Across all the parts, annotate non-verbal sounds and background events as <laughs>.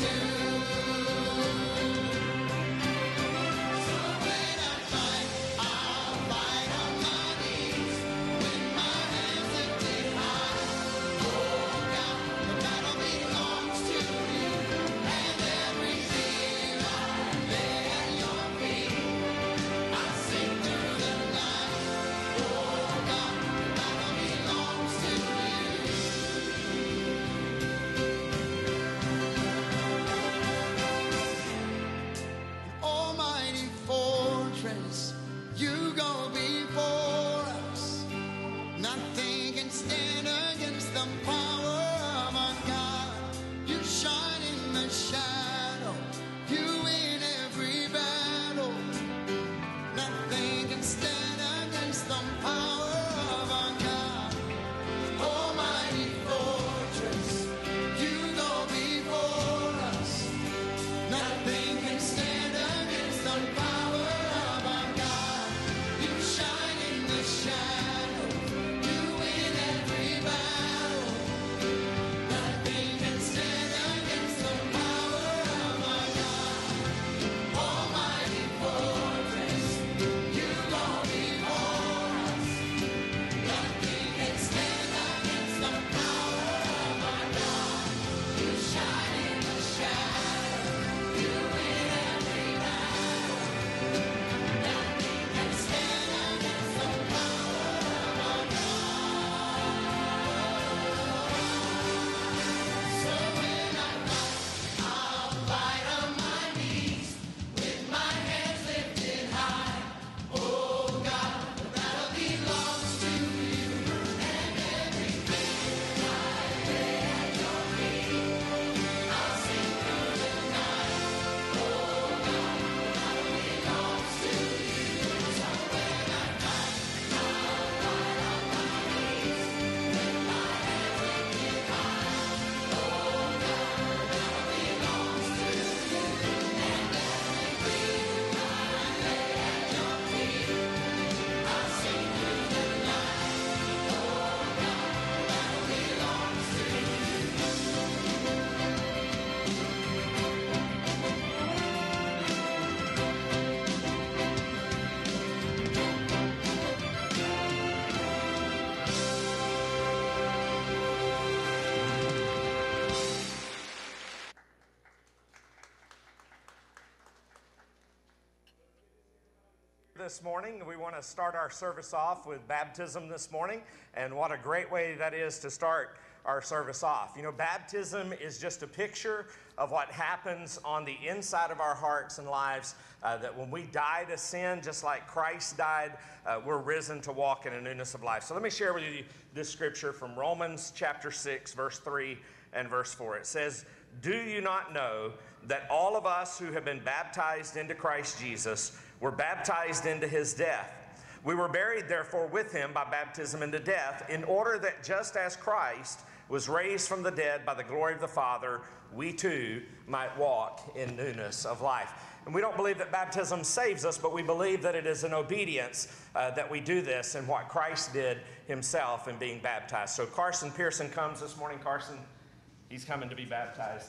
empty this morning. We want to start our service off with baptism this morning, and what a great way that is to start our service off. You know, baptism is just a picture of what happens on the inside of our hearts and lives. Uh, that when we die to sin, just like Christ died, uh, we're risen to walk in a newness of life. So let me share with you this scripture from Romans chapter 6, verse 3 and verse 4. It says, Do you not know that all of us who have been baptized into Christ Jesus were baptized into his death? We were buried, therefore, with him by baptism into death, in order that just as Christ was raised from the dead by the glory of the Father, we too might walk in newness of life. And we don't believe that baptism saves us, but we believe that it is an obedience uh, that we do this and what Christ did himself in being baptized. So Carson Pearson comes this morning. Carson, he's coming to be baptized.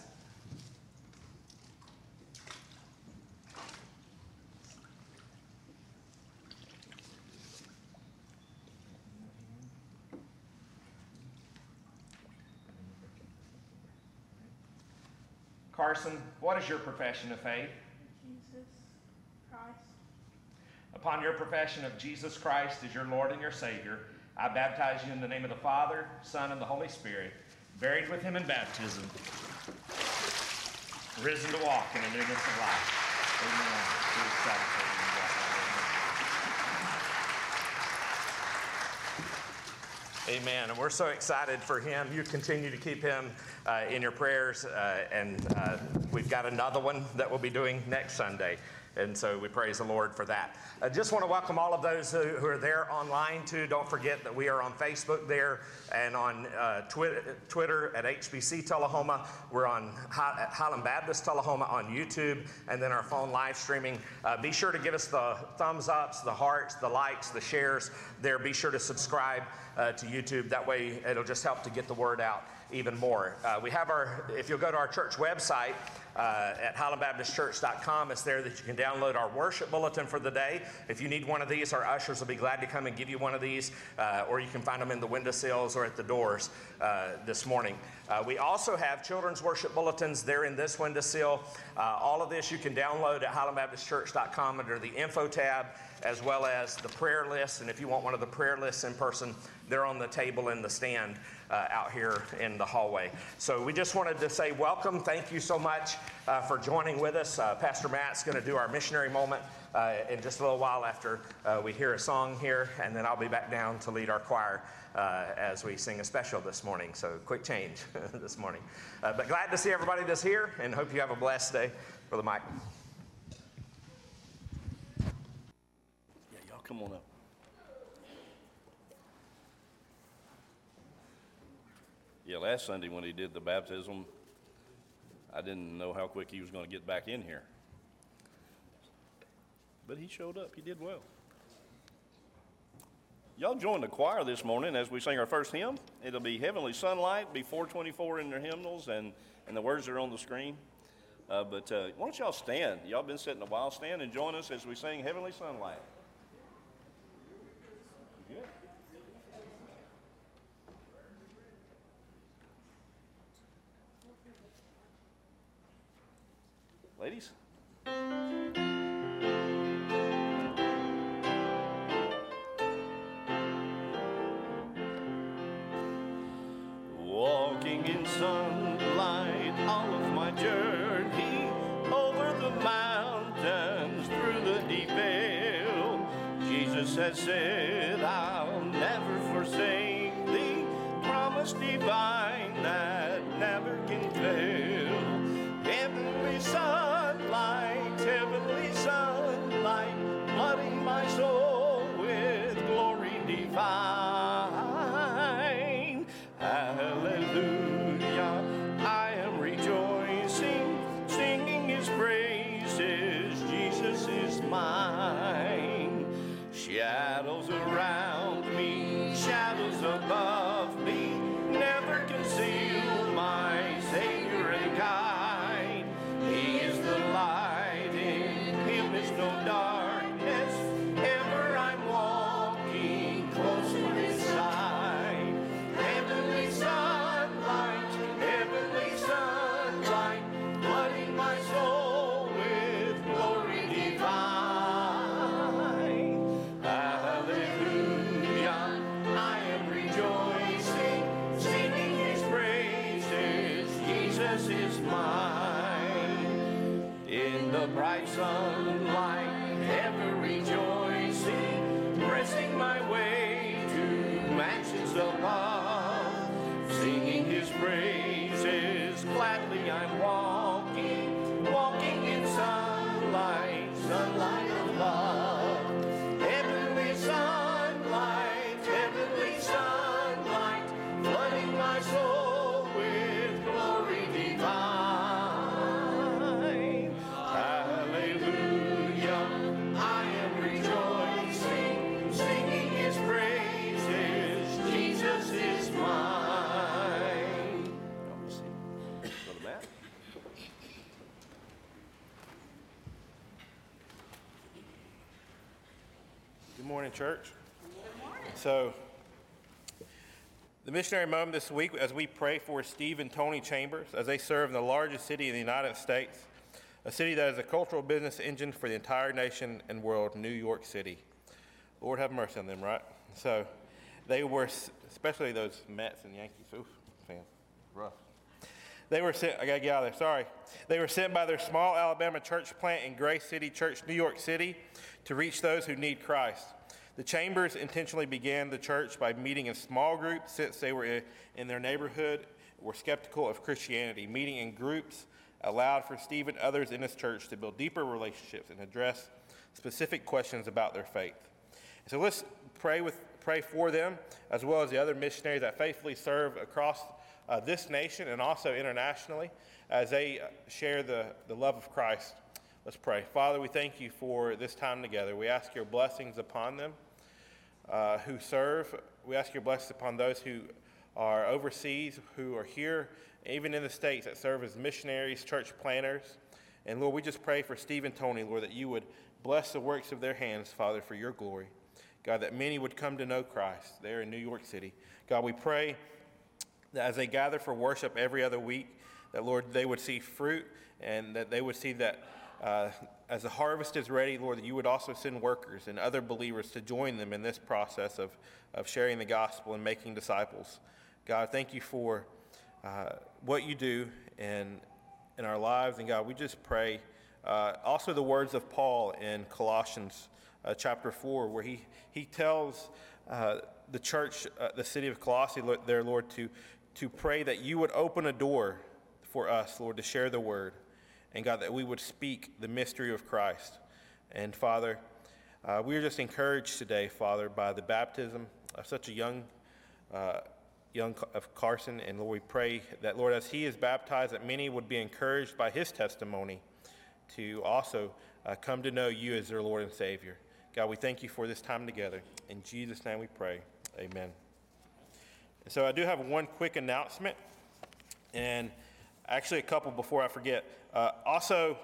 Carson, what is your profession of faith? Jesus Christ. Upon your profession of Jesus Christ as your Lord and your Savior, I baptize you in the name of the Father, Son, and the Holy Spirit, buried with him in baptism, risen to walk in a newness of life. Amen. We're excited for you to walk that way. Amen. And we're so excited for him. You continue to keep him uh, in your prayers. Uh, and uh, we've got another one that we'll be doing next Sunday. And so we praise the Lord for that. I just want to welcome all of those who, who are there online too. Don't forget that we are on Facebook there and on uh, Twitter, Twitter at HBC Tullahoma. We're on Hi- Highland Baptist Tullahoma on YouTube and then our phone live streaming. Uh, be sure to give us the thumbs ups, the hearts, the likes, the shares there. Be sure to subscribe uh, to YouTube. That way it'll just help to get the word out even more. Uh, we have our, if you'll go to our church website uh, at highlandbaptistchurch.com, it's there that you can download our worship bulletin for the day. If you need one of these, our ushers will be glad to come and give you one of these, uh, or you can find them in the windowsills or at the doors uh, this morning. Uh, we also have children's worship bulletins there in this windowsill. Uh, all of this you can download at highlandbaptistchurch.com under the info tab as well as the prayer list. And if you want one of the prayer lists in person, they're on the table in the stand uh, out here in the hallway. So we just wanted to say welcome. Thank you so much uh, for joining with us. Uh, Pastor Matt's going to do our missionary moment uh, in just a little while after uh, we hear a song here, and then I'll be back down to lead our choir. Uh, as we sing a special this morning. So, quick change <laughs> this morning. but glad to see everybody that's here and hope you have a blessed day. Brother Mike. Yeah, y'all come on up. Yeah, last Sunday when he did the baptism, I didn't know how quick he was going to get back in here. But he showed up. He did well. Y'all join the choir this morning as we sing our first hymn. It'll be Heavenly Sunlight, be 424 in their hymnals, and, and the words are on the screen. Uh, but uh, why don't y'all stand? Y'all been sitting a while. Stand and join us as we sing Heavenly Sunlight. Ladies? Walking in sunlight all of my journey over the mountains through the deep vale. Jesus has said, church. So, the missionary moment this week, as we pray for Steve and Tony Chambers, as they serve in the largest city in the United States, a city that is a cultural business engine for the entire nation and world, New York City. Lord have mercy on them, right? So, they were, especially those Mets and Yankees, oof, fans, rough. They were sent, I gotta get out of there, sorry. They were sent by their small Alabama church plant in Grace City Church, New York City, to reach those who need Christ. The Chambers intentionally began the church by meeting in small groups since they were in their neighborhood, were skeptical of Christianity. Meeting in groups allowed for Steve and others in his church to build deeper relationships and address specific questions about their faith. So let's pray with pray for them as well as the other missionaries that faithfully serve across uh, this nation and also internationally as they uh, share the, the love of Christ. Let's pray. Father, we thank you for this time together. We ask your blessings upon them uh, who serve. We ask your blessings upon those who are overseas, who are here, even in the States, that serve as missionaries, church planners. And Lord, we just pray for Steve and Tony, Lord, that you would bless the works of their hands, Father, for your glory. God, that many would come to know Christ there in New York City. God, we pray that as they gather for worship every other week, that Lord, they would see fruit and that they would see that uh, as the harvest is ready, Lord, that you would also send workers and other believers to join them in this process of, of sharing the gospel and making disciples. God, thank you for uh, what you do in, in our lives. And God, we just pray uh, also the words of Paul in Colossians uh, chapter 4, where he, he tells uh, the church, uh, the city of Colossae, there, Lord, to, to pray that you would open a door for us, Lord, to share the word. And God, that we would speak the mystery of Christ. And Father, uh, we are just encouraged today, Father, by the baptism of such a young, uh, young of Carson. And Lord, we pray that, Lord, as he is baptized, that many would be encouraged by his testimony to also uh, come to know you as their Lord and Savior. God, we thank you for this time together. In Jesus' name we pray. Amen. So I do have one quick announcement, and actually a couple before I forget. Uh, also,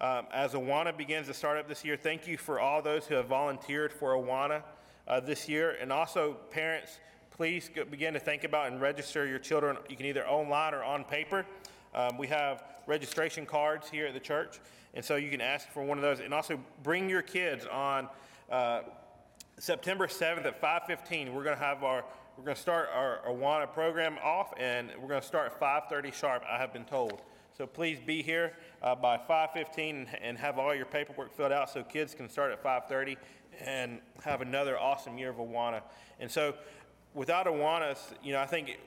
um, as Awana begins to start up this year, thank you for all those who have volunteered for Awana uh, this year. And also, parents, please go, begin to think about and register your children. You can either online or on paper. Um, we have registration cards here at the church, and so you can ask for one of those. And also, bring your kids on. Uh, September 7th at 5:15, we're going to have our we're going to start our Awana program off, and we're going to start at 5:30 sharp. I have been told. So please be here uh, by 5:15 and, have all your paperwork filled out, so kids can start at 5:30 and have another awesome year of Awana. And so, without Awanas, you know, I think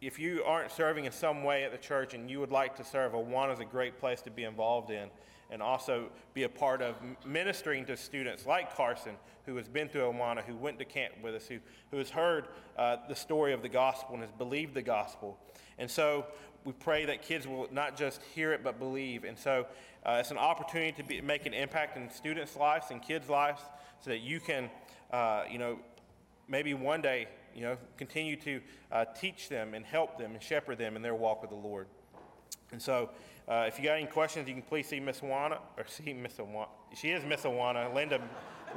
if you aren't serving in some way at the church and you would like to serve, Awana is a great place to be involved in and also be a part of ministering to students like Carson, who has been through Awana, who went to camp with us, who, who has heard uh, the story of the gospel and has believed the gospel. And so we pray that kids will not just hear it, but believe. And so uh, it's an opportunity to be, make an impact in students' lives and kids' lives so that you can, uh, you know, maybe one day, you know, continue to uh, teach them and help them and shepherd them in their walk with the Lord. And so, uh, if you got any questions, you can please see Miss Awana, or see Miss Awana. She is Miss Awana, Linda,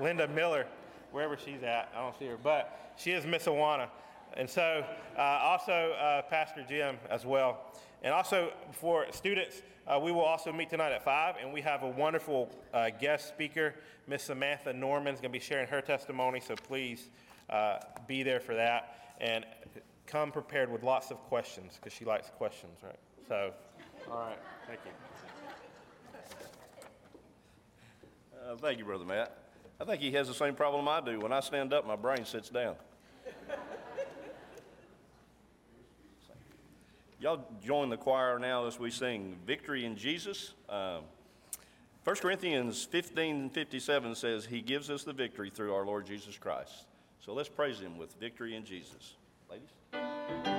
Linda Miller, wherever she's at. I don't see her, but she is Miss Awana. And so, uh, also uh, Pastor Jim as well. And also for students, uh, we will also meet tonight at 5, and we have a wonderful uh, guest speaker. Miss Samantha Norman is going to be sharing her testimony, so please be there for that. And come prepared with lots of questions, because she likes questions, right? So, all right, thank you. Uh, thank you, Brother Matt. I think he has the same problem I do. When I stand up, my brain sits down. Y'all join the choir now as we sing Victory in Jesus. Um, First 1 Corinthians 15 57 says, He gives us the victory through our Lord Jesus Christ. So let's praise Him with victory in Jesus. Ladies?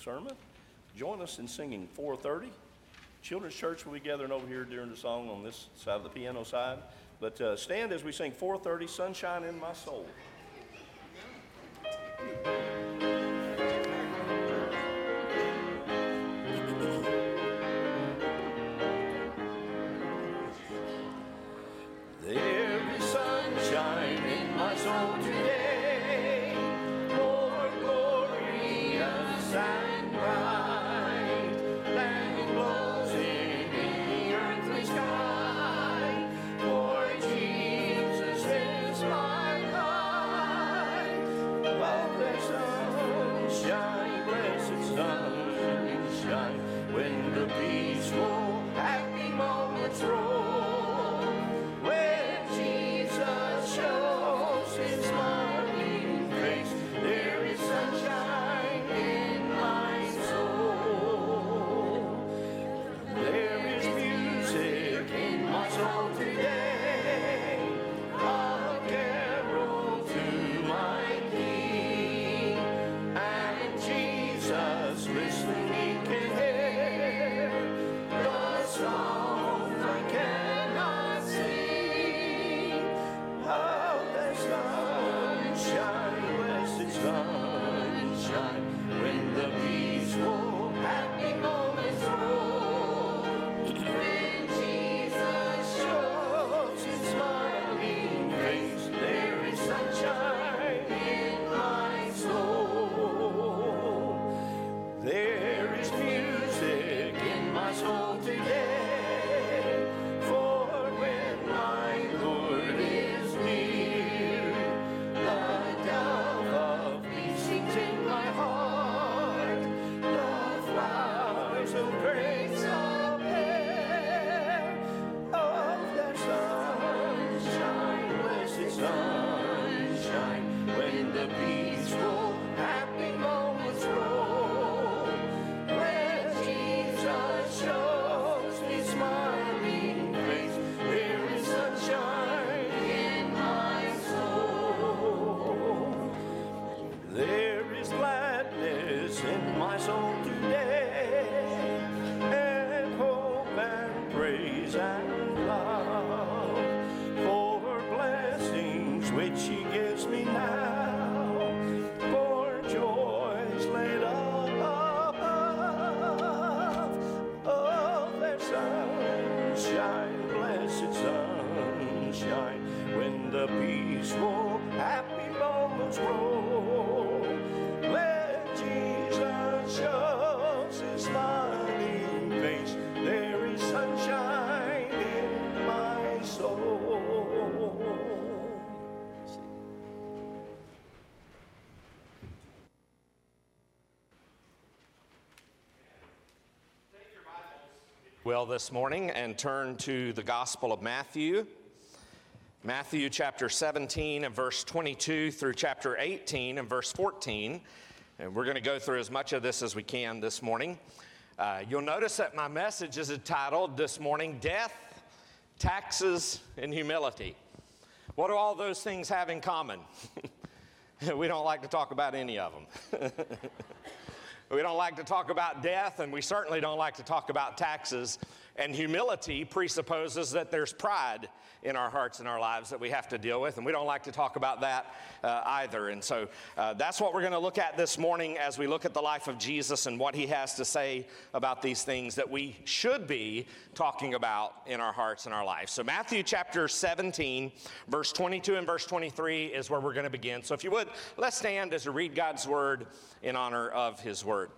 Sermon. Join us in singing 430. Children's Church will be gathering over here during the song on this side of the piano side. But uh, stand as we sing 430, Sunshine in My Soul. This morning and turn to the Gospel of Matthew. Matthew chapter 17 and verse 22 through chapter 18 and verse 14. And we're going to go through as much of this as we can this morning. Uh, you'll notice that my message is entitled this morning Death, Taxes, and Humility. What do all those things have in common? <laughs> we don't like to talk about any of them. <laughs> We don't like to talk about death, and we certainly don't like to talk about taxes. And humility presupposes that there's pride in our hearts and our lives that we have to deal with, and we don't like to talk about that uh, either. And so uh, that's what we're going to look at this morning as we look at the life of Jesus and what he has to say about these things that we should be talking about in our hearts and our lives. So, Matthew chapter 17, verse 22 and verse 23 is where we're going to begin. So, if you would, let's stand as we read God's word in honor of his word.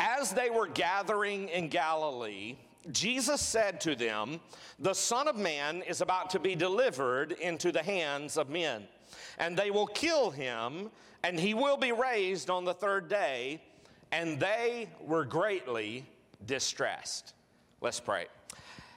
As they were gathering in Galilee, Jesus said to them, The Son of Man is about to be delivered into the hands of men, and they will kill him, and he will be raised on the third day. And they were greatly distressed. Let's pray.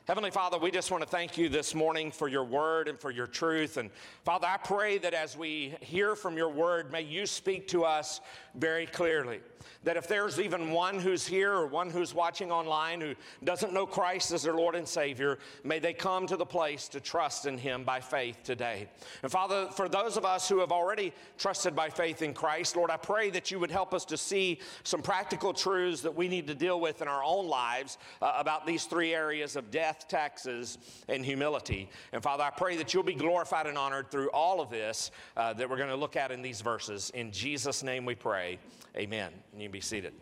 Heavenly Father, we just want to thank you this morning for your word and for your truth. And Father, I pray that as we hear from your word, may you speak to us very clearly. That if there's even one who's here or one who's watching online who doesn't know Christ as their Lord and Savior, may they come to the place to trust in Him by faith today. And Father, for those of us who have already trusted by faith in Christ, Lord, I pray that you would help us to see some practical truths that we need to deal with in our own lives uh, about these three areas of death, taxes, and humility. And Father, I pray that you'll be glorified and honored through all of this uh, that we're going to look at in these verses. In Jesus' name we pray. Amen. And you can be seated.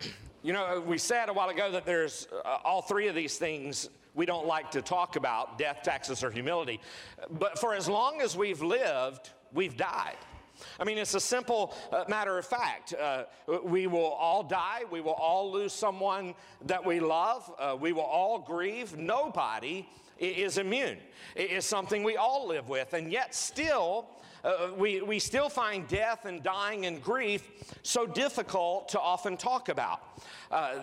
<clears throat> You know, we said a while ago that there's uh, all three of these things we don't like to talk about death, taxes, or humility. But for as long as we've lived, we've died. I mean, it's a simple uh, matter of fact. Uh, we will all die. We will all lose someone that we love. Uh, we will all grieve. Nobody is immune. It is something we all live with. And yet, still, uh, we, we still find death and dying and grief so difficult to often talk about. Uh,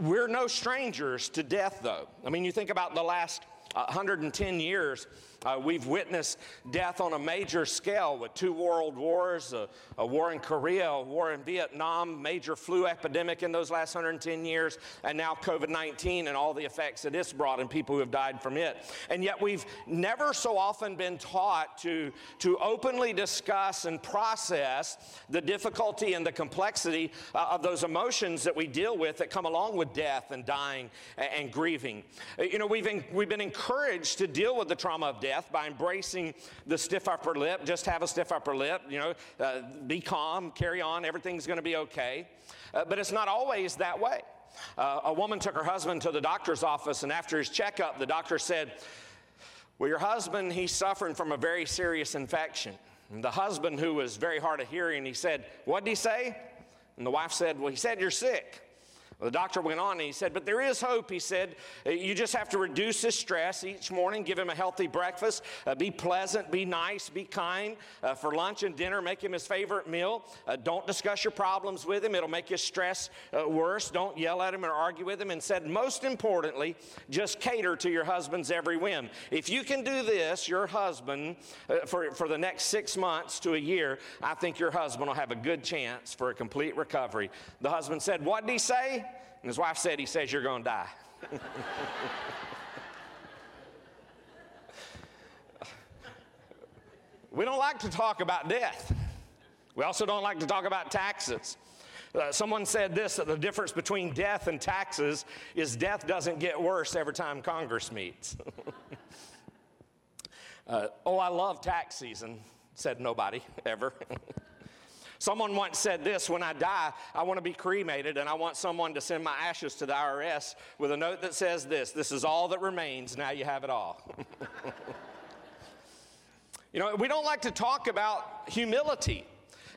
we're no strangers to death, though. I mean, you think about the last 110 years, uh, we've witnessed death on a major scale with two world wars, a, a, war in Korea, a war in Vietnam, major flu epidemic in those last 110 years, and now COVID 19 and all the effects that it's brought and people who have died from it. And yet we've never so often been taught to, to openly discuss and process the difficulty and the complexity uh, of those emotions that we deal with that come along with death and dying and, and grieving. Uh, you know, we've, in, we've been encouraged to deal with the trauma of death death by embracing the stiff upper lip. Just have a stiff upper lip, you know, uh, be calm, carry on, everything's going to be okay. Uh, but it's not always that way. Uh, a woman took her husband to the doctor's office, and after his checkup, the doctor said, Well, your husband, he's suffering from a very serious infection. And the husband, who was very hard of hearing, he said, What did he say? And the wife said, Well, he said you're sick. The doctor went on and he said, But there is hope. He said, You just have to reduce his stress each morning, give him a healthy breakfast, uh, be pleasant, be nice, be kind. Uh, for lunch and dinner, make him his favorite meal. Uh, don't discuss your problems with him, it'll make his stress uh, worse. Don't yell at him or argue with him. And said, Most importantly, just cater to your husband's every whim. If you can do this, your husband, uh, for, for the next six months to a year, I think your husband will have a good chance for a complete recovery. The husband said, What did he say? And his wife said, He says you're going to die. <laughs> we don't like to talk about death. We also don't like to talk about taxes. Uh, someone said this that the difference between death and taxes is death doesn't get worse every time Congress meets. <laughs> uh, oh, I love tax season, said nobody <laughs> ever. Someone once said this when I die, I want to be cremated and I want someone to send my ashes to the IRS with a note that says this this is all that remains, now you have it all. <laughs> you know, we don't like to talk about humility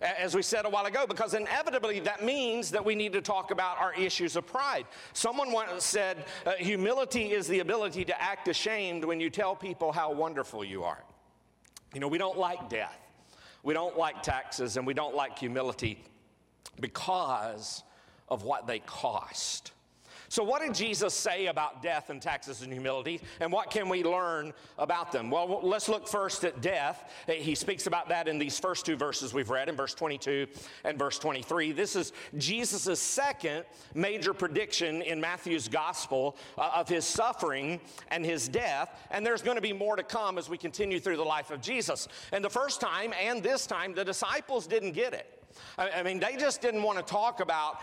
as we said a while ago, because inevitably that means that we need to talk about our issues of pride. Someone once said, uh, humility is the ability to act ashamed when you tell people how wonderful you are. You know, we don't like death. We don't like taxes and we don't like humility because of what they cost. So, what did Jesus say about death and taxes and humility, and what can we learn about them? Well, let's look first at death. He speaks about that in these first two verses we've read, in verse 22 and verse 23. This is Jesus' second major prediction in Matthew's gospel uh, of his suffering and his death, and there's going to be more to come as we continue through the life of Jesus. And the first time and this time, the disciples didn't get it. I mean, they just didn't want to talk about,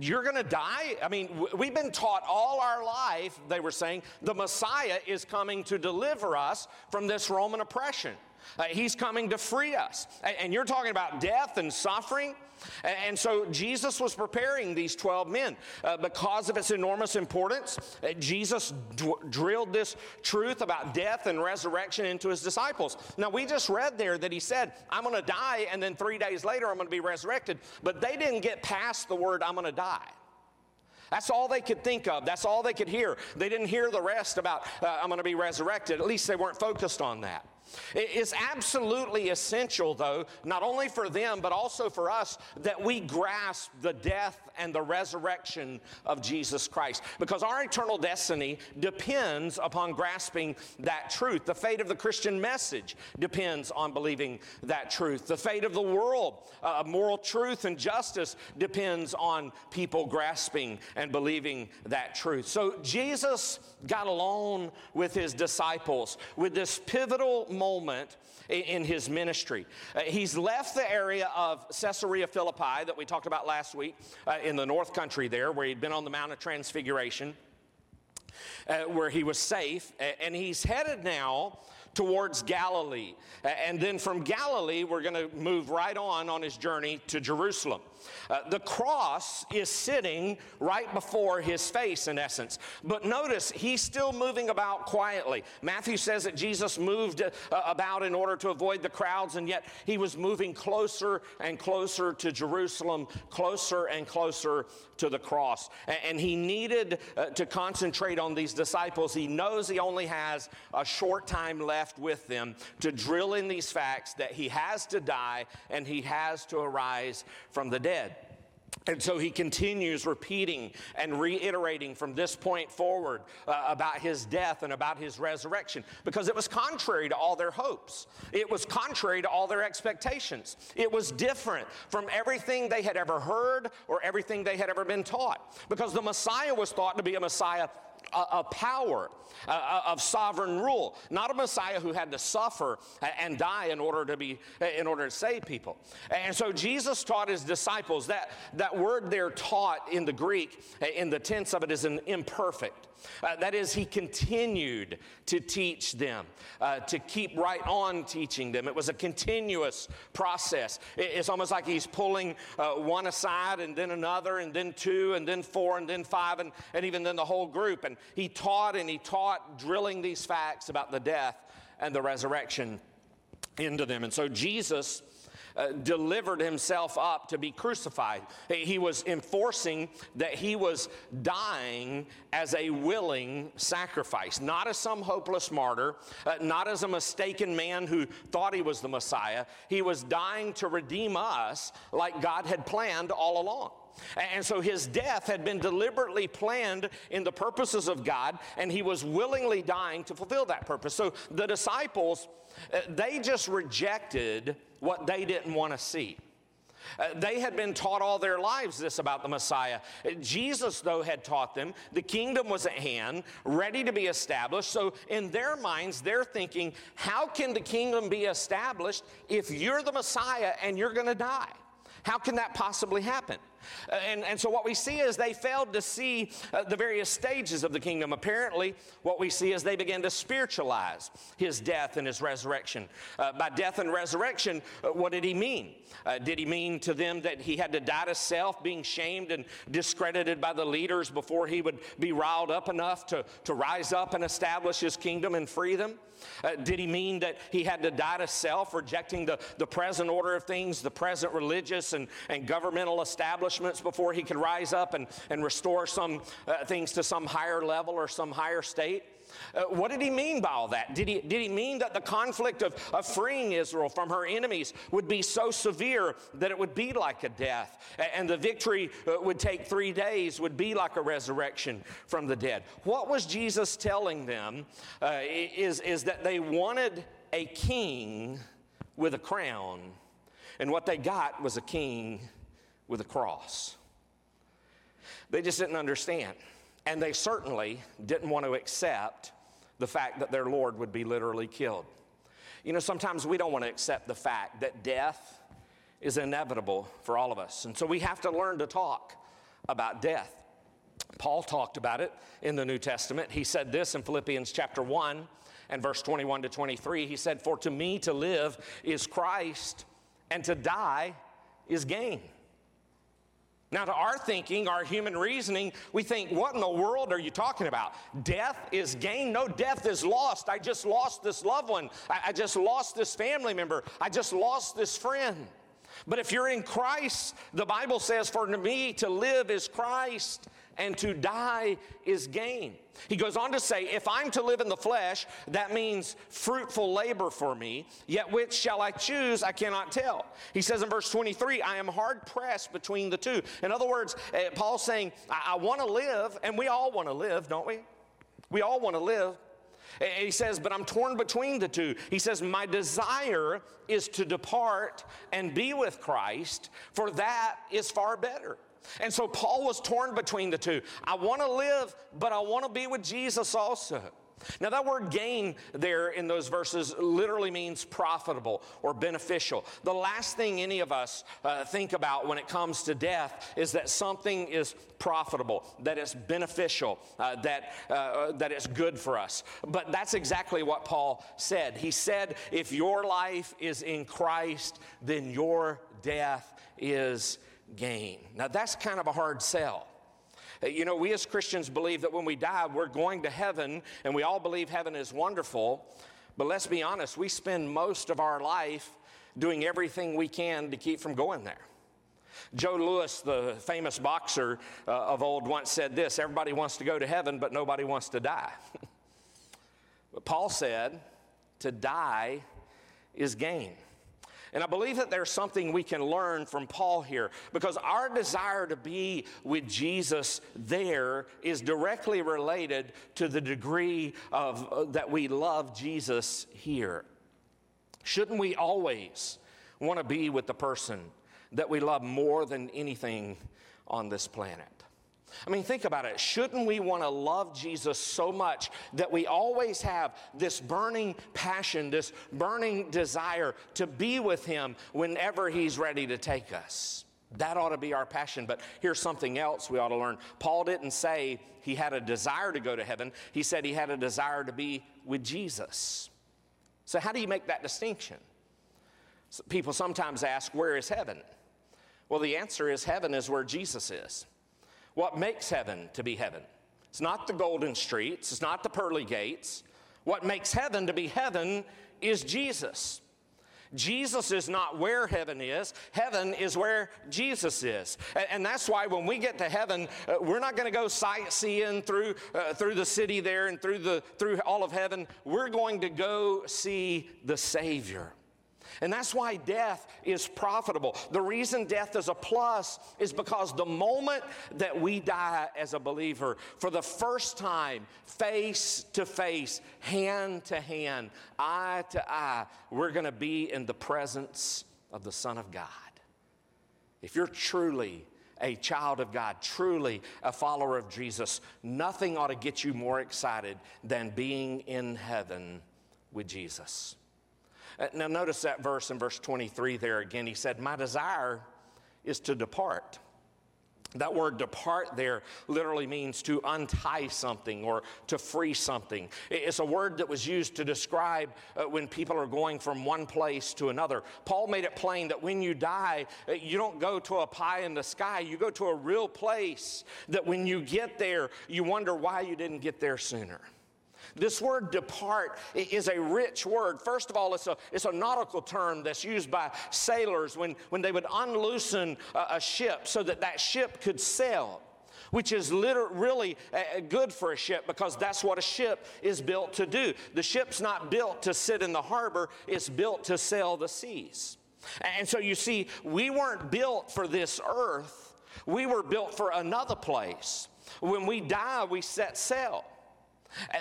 you're going to die. I mean, we've been taught all our life, they were saying, the Messiah is coming to deliver us from this Roman oppression. Uh, he's coming to free us. And, you're talking about death and suffering. And so Jesus was preparing these 12 men. Uh, because of its enormous importance, uh, Jesus d- drilled this truth about death and resurrection into his disciples. Now, we just read there that he said, I'm going to die, and then three days later, I'm going to be resurrected. But they didn't get past the word, I'm going to die. That's all they could think of. That's all they could hear. They didn't hear the rest about, uh, I'm going to be resurrected. At least they weren't focused on that. It is absolutely essential, though, not only for them, but also for us, that we grasp the death and the resurrection of Jesus Christ. Because our eternal destiny depends upon grasping that truth. The fate of the Christian message depends on believing that truth. The fate of the world, uh, moral truth and justice, depends on people grasping and believing that truth. So Jesus got alone with his disciples with this pivotal moment in his ministry. Uh, he's left the area of Caesarea Philippi that we talked about last week uh, in the north country there, where he'd been on the Mount of Transfiguration, uh, where he was safe, and he's headed now towards Galilee. And then from Galilee, we're going to move right on on his journey to Jerusalem. Uh, the cross is sitting right before his face, in essence. But notice, he's still moving about quietly. Matthew says that Jesus moved uh, about in order to avoid the crowds, and yet he was moving closer and closer to Jerusalem, closer and closer to the cross. And, and he needed uh, to concentrate on these disciples. He knows he only has a short time left with them to drill in these facts that he has to die and he has to arise from the dead. And so he continues repeating and reiterating from this point forward uh, about his death and about his resurrection because it was contrary to all their hopes. It was contrary to all their expectations. It was different from everything they had ever heard or everything they had ever been taught because the Messiah was thought to be a Messiah of power, uh, of sovereign rule, not a Messiah who had to suffer and die in order to be in order to save people. And so Jesus taught his disciples that that word there taught in the Greek in the tense of it is an imperfect. Uh, that is, he continued to teach them, uh, to keep right on teaching them. It was a continuous process. it's almost like he's pulling uh, one aside and then another, and then two, and then four, and then five, and, and even then the whole group. And he taught and he taught, drilling these facts about the death and the resurrection into them. And so Jesus uh, delivered himself up to be crucified. He was enforcing that he was dying as a willing sacrifice, not as some hopeless martyr, uh, not as a mistaken man who thought he was the Messiah. He was dying to redeem us like God had planned all along. And so his death had been deliberately planned in the purposes of God, and he was willingly dying to fulfill that purpose. So the disciples, uh, they just rejected what they didn't want to see. Uh, they had been taught all their lives this about the Messiah. Jesus, though, had taught them the kingdom was at hand, ready to be established. So, in their minds, they're thinking, how can the kingdom be established if you're the Messiah and you're going to die? How can that possibly happen? Uh, and, and so what we see is they failed to see uh, the various stages of the kingdom. Apparently, what we see is they began to spiritualize his death and his resurrection. Uh, by death and resurrection, uh, what did he mean? Uh, did he mean to them that he had to die to self, being shamed and discredited by the leaders before he would be riled up enough to, to rise up and establish his kingdom and free them? Uh, did he mean that he had to die to self, rejecting the, the present order of things, the present religious and, and governmental establishments before he could rise up and, and restore some uh, things to some higher level or some higher state. Uh, what did he mean by all that? Did he, did he mean that the conflict of, of freeing Israel from her enemies would be so severe that it would be like a death? And the victory uh, would take three days, would be like a resurrection from the dead? What was Jesus telling them uh, is, is that they wanted a king with a crown, and what they got was a king with a cross. They just didn't understand. And they certainly didn't want to accept the fact that their Lord would be literally killed. You know, sometimes we don't want to accept the fact that death is inevitable for all of us. And so we have to learn to talk about death. Paul talked about it in the New Testament. He said this in Philippians chapter 1 and verse 21 to 23. He said, For to me to live is Christ, and to die is gain. Now, to our thinking, our human reasoning, we think, what in the world are you talking about? Death is gain? No, death is lost. I just lost this loved one. I, I just lost this family member. I just lost this friend. But if you're in Christ, the Bible says, for me to live is Christ and to die is gain. He goes on to say, If I'm to live in the flesh, that means fruitful labor for me, yet which shall I choose? I cannot tell. He says in verse 23, I am hard pressed between the two. In other words, uh, Paul's saying, I, I want to live, and we all want to live, don't we? We all want to live. He says, but I'm torn between the two. He says, my desire is to depart and be with Christ, for that is far better. And so Paul was torn between the two. I want to live, but I want to be with Jesus also. Now, that word gain there in those verses literally means profitable or beneficial. The last thing any of us uh, think about when it comes to death is that something is profitable, that it's beneficial, uh, that, uh, that it's good for us. But that's exactly what Paul said. He said, if your life is in Christ, then your death is gain. Now, that's kind of a hard sell. Uh, You know, we as Christians believe that when we die, we're going to heaven, and we all believe heaven is wonderful. But let's be honest, we spend most of our life doing everything we can to keep from going there. Joe Louis, the famous boxer uh, of old, once said this Everybody wants to go to heaven, but nobody wants to die. <laughs> but Paul said, To die is gain. And I believe that there's something we can learn from Paul here because our desire to be with Jesus there is directly related to the degree of uh, that we love Jesus here. Shouldn't we always want to be with the person that we love more than anything on this planet? I mean, think about it. Shouldn't we want to love Jesus so much that we always have this burning passion, this burning desire to be with Him whenever He's ready to take us? That ought to be our passion. But here's something else we ought to learn. Paul didn't say he had a desire to go to heaven, he said he had a desire to be with Jesus. So, how do you make that distinction? People sometimes ask, Where is heaven? Well, the answer is heaven is where Jesus is. What makes heaven to be heaven? It's not the golden streets, it's not the pearly gates. What makes heaven to be heaven is Jesus. Jesus is not where heaven is. Heaven is where Jesus is. And, and that's why when we get to heaven, uh, we're not going to go sightseeing through, uh, through the city there and through, the, through all of heaven. We're going to go see the Savior. And that's why death is profitable. The reason death is a plus is because the moment that we die as a believer, for the first time, face to face, hand to hand, eye to eye, we're going to be in the presence of the Son of God. If you're truly a child of God, truly a follower of Jesus, nothing ought to get you more excited than being in heaven with Jesus. Uh, Now, notice that verse in verse 23 there again. He said, My desire is to depart. That word depart there literally means to untie something or to free something. It's a word that was used to describe uh, when people are going from one place to another. Paul made it plain that when you die, uh, you don't go to a pie in the sky, you go to a real place that when you get there, you wonder why you didn't get there sooner. This word depart is a rich word. First of all, it's a, it's a nautical term that's used by sailors when, when they would unloosen a, a ship so that that ship could sail. Which is liter- really uh, good for a ship because that's what a ship is built to do. The ship's not built to sit in the harbor, it's built to sail the seas. And so you see, we weren't built for this earth, we were built for another place. When we die, we set sail.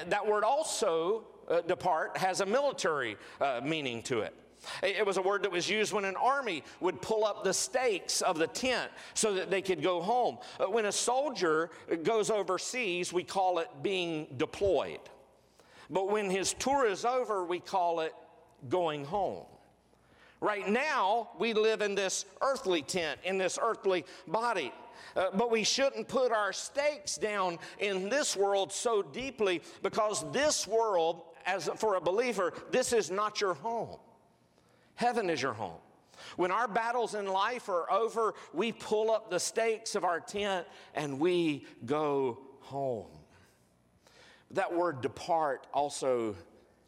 That word also, uh, depart, has a military uh, meaning to it. It it was a word that was used when an army would pull up the stakes of the tent so that they could go home. Uh, When a soldier goes overseas, we call it being deployed. But when his tour is over, we call it going home. Right now, we live in this earthly tent, in this earthly body. Uh, but we shouldn't put our stakes down in this world so deeply because this world, as for a believer, this is not your home. Heaven is your home. When our battles in life are over, we pull up the stakes of our tent and we go home. That word depart also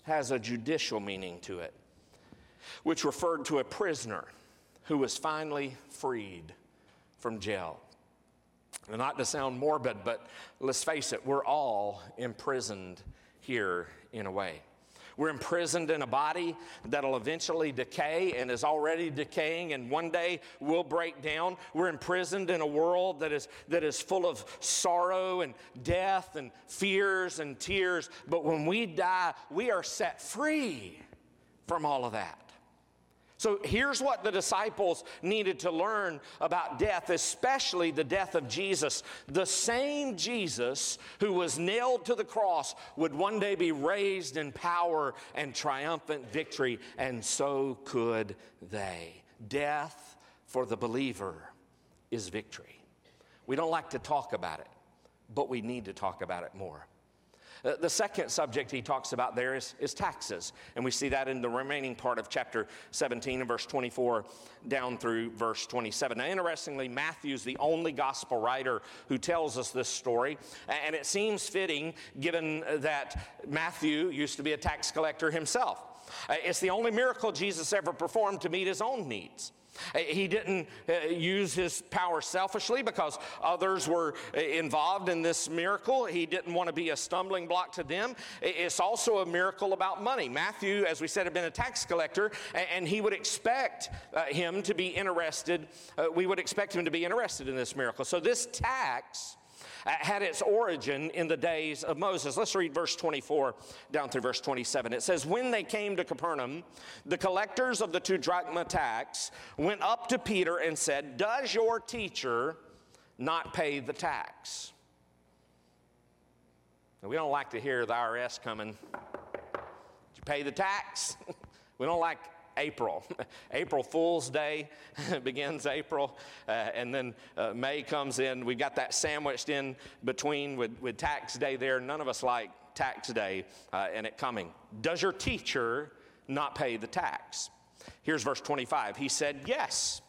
has a judicial meaning to it which referred to a prisoner who was finally freed from jail. Not to sound morbid, but let's face it, we're all imprisoned here in a way. We're imprisoned in a body that'll eventually decay and is already decaying and one day will break down. We're imprisoned in a world that is, that is full of sorrow and death and fears and tears. But when we die, we are set free from all of that. So here's what the disciples needed to learn about death, especially the death of Jesus. The same Jesus who was nailed to the cross would one day be raised in power and triumphant victory, and so could they. Death for the believer is victory. We don't like to talk about it, but we need to talk about it more. Uh, The second subject he talks about there is, is taxes. And we see that in the remaining part of chapter 17 and verse 24 down through verse 27. Now, interestingly, Matthew's the only gospel writer who tells us this story. And it seems fitting given that Matthew used to be a tax collector himself. Uh, It's the only miracle Jesus ever performed to meet his own needs. Uh, He didn't uh, use his power selfishly because others were uh, involved in this miracle. He didn't want to be a stumbling block to them. It's also a miracle about money. Matthew, as we said, had been a tax collector, and he would expect him to be interested. We would expect him to be interested in this miracle. So this tax Uh, had its origin in the days of Moses. Let's read verse 24 down through verse 27. It says, When they came to Capernaum, the collectors of the two drachma tax went up to Peter and said, Does your teacher not pay the tax? Now, we don't like to hear the IRS coming. Did you pay the tax? <laughs> we don't like April. <laughs> April Fool's Day <laughs> begins April, uh, and then uh, May comes in. We've got that sandwiched in between with, with tax day there. None of us like tax day uh, and it coming. Does your teacher not pay the tax? Here's verse 25. He said, Yes.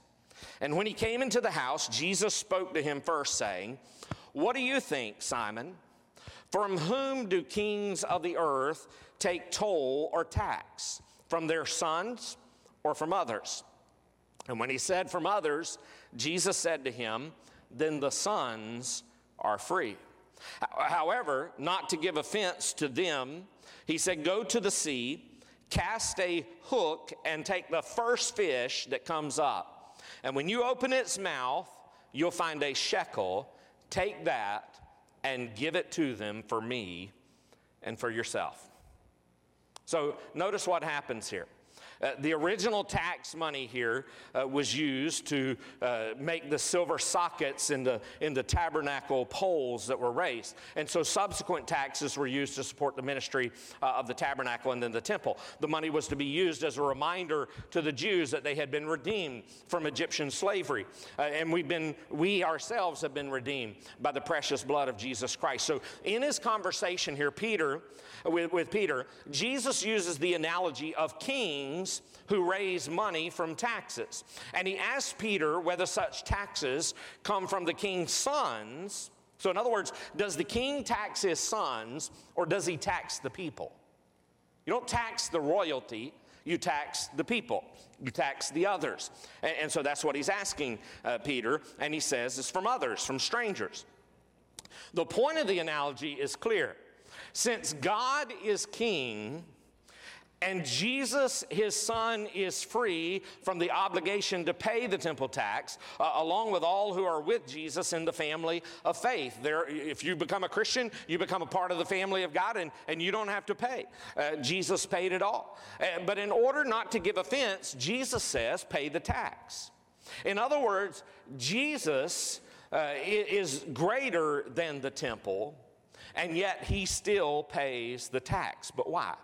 And when he came into the house, Jesus spoke to him first, saying, What do you think, Simon? From whom do kings of the earth take toll or tax? From their sons or from others? And when he said from others, Jesus said to him, Then the sons are free. However, not to give offense to them, he said, Go to the sea, cast a hook, and take the first fish that comes up. And when you open its mouth, you'll find a shekel. Take that and give it to them for me and for yourself. So notice what happens here. Uh, the original tax money here uh, was used to uh, make the silver sockets in the, in the tabernacle poles that were raised. And so subsequent taxes were used to support the ministry uh, of the tabernacle and then the temple. The money was to be used as a reminder to the Jews that they had been redeemed from Egyptian slavery. Uh, and we've been, we ourselves have been redeemed by the precious blood of Jesus Christ. So in his conversation here, Peter, with, with Peter, Jesus uses the analogy of kings who raise money from taxes. And he asks Peter whether such taxes come from the king's sons. So, in other words, does the king tax his sons or does he tax the people? You don't tax the royalty, you tax the people, you tax the others. And, and so that's what he's asking uh, Peter, and he says it's from others, from strangers. The point of the analogy is clear. Since God is king, and Jesus, his son, is free from the obligation to pay the temple tax, uh, along with all who are with Jesus in the family of faith. There, if you become a Christian, you become a part of the family of God, and, and you don't have to pay. Uh, Jesus paid it all. Uh, but in order not to give offense, Jesus says, pay the tax. In other words, Jesus uh, is greater than the temple, and yet he still pays the tax. But why?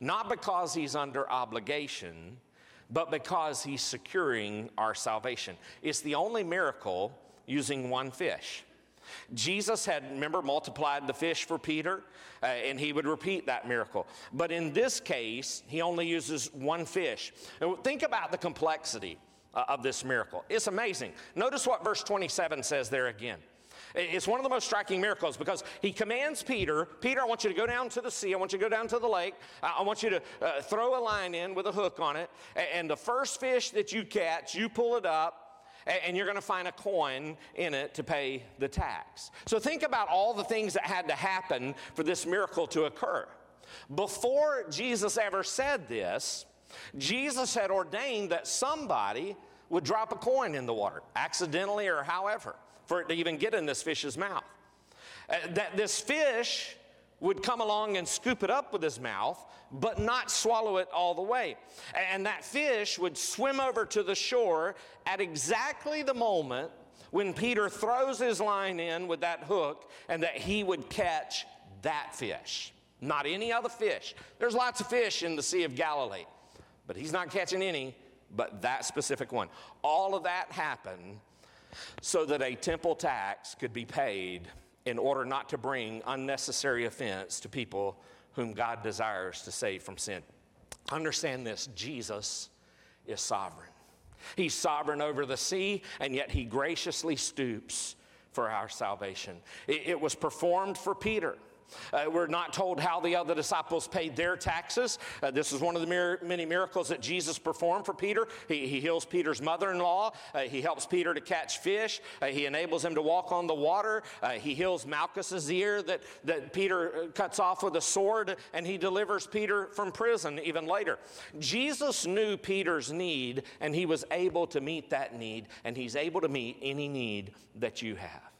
Not because he's under obligation, but because he's securing our salvation. It's the only miracle using one fish. Jesus had, remember, multiplied the fish for Peter, uh, and he would repeat that miracle. But in this case, he only uses one fish. Now, think about the complexity uh, of this miracle. It's amazing. Notice what verse 27 says there again. It's one of the most striking miracles because he commands Peter, Peter, I want you to go down to the sea. I want you to go down to the lake. I want you to uh, throw a line in with a hook on it. And the first fish that you catch, you pull it up and you're going to find a coin in it to pay the tax. So think about all the things that had to happen for this miracle to occur. Before Jesus ever said this, Jesus had ordained that somebody would drop a coin in the water, accidentally or however, for it to even get in this fish's mouth. Uh, that this fish would come along and scoop it up with his mouth, but not swallow it all the way. And that fish would swim over to the shore at exactly the moment when Peter throws his line in with that hook and that he would catch that fish, not any other fish. There's lots of fish in the Sea of Galilee, but he's not catching any but that specific one. All of that happened so that a temple tax could be paid in order not to bring unnecessary offense to people whom God desires to save from sin. Understand this Jesus is sovereign. He's sovereign over the sea, and yet he graciously stoops for our salvation. It, it was performed for Peter. Uh, we're not told how the other disciples paid their taxes. Uh, this is one of the mir- many miracles that Jesus performed for Peter. He, he heals Peter's mother in law, uh, he helps Peter to catch fish, Uh, he enables him to walk on the water, Uh, he heals Malchus's ear that, that Peter uh, cuts off with a sword, and he delivers Peter from prison even later. Jesus knew Peter's need, and he was able to meet that need, and he's able to meet any need that you have.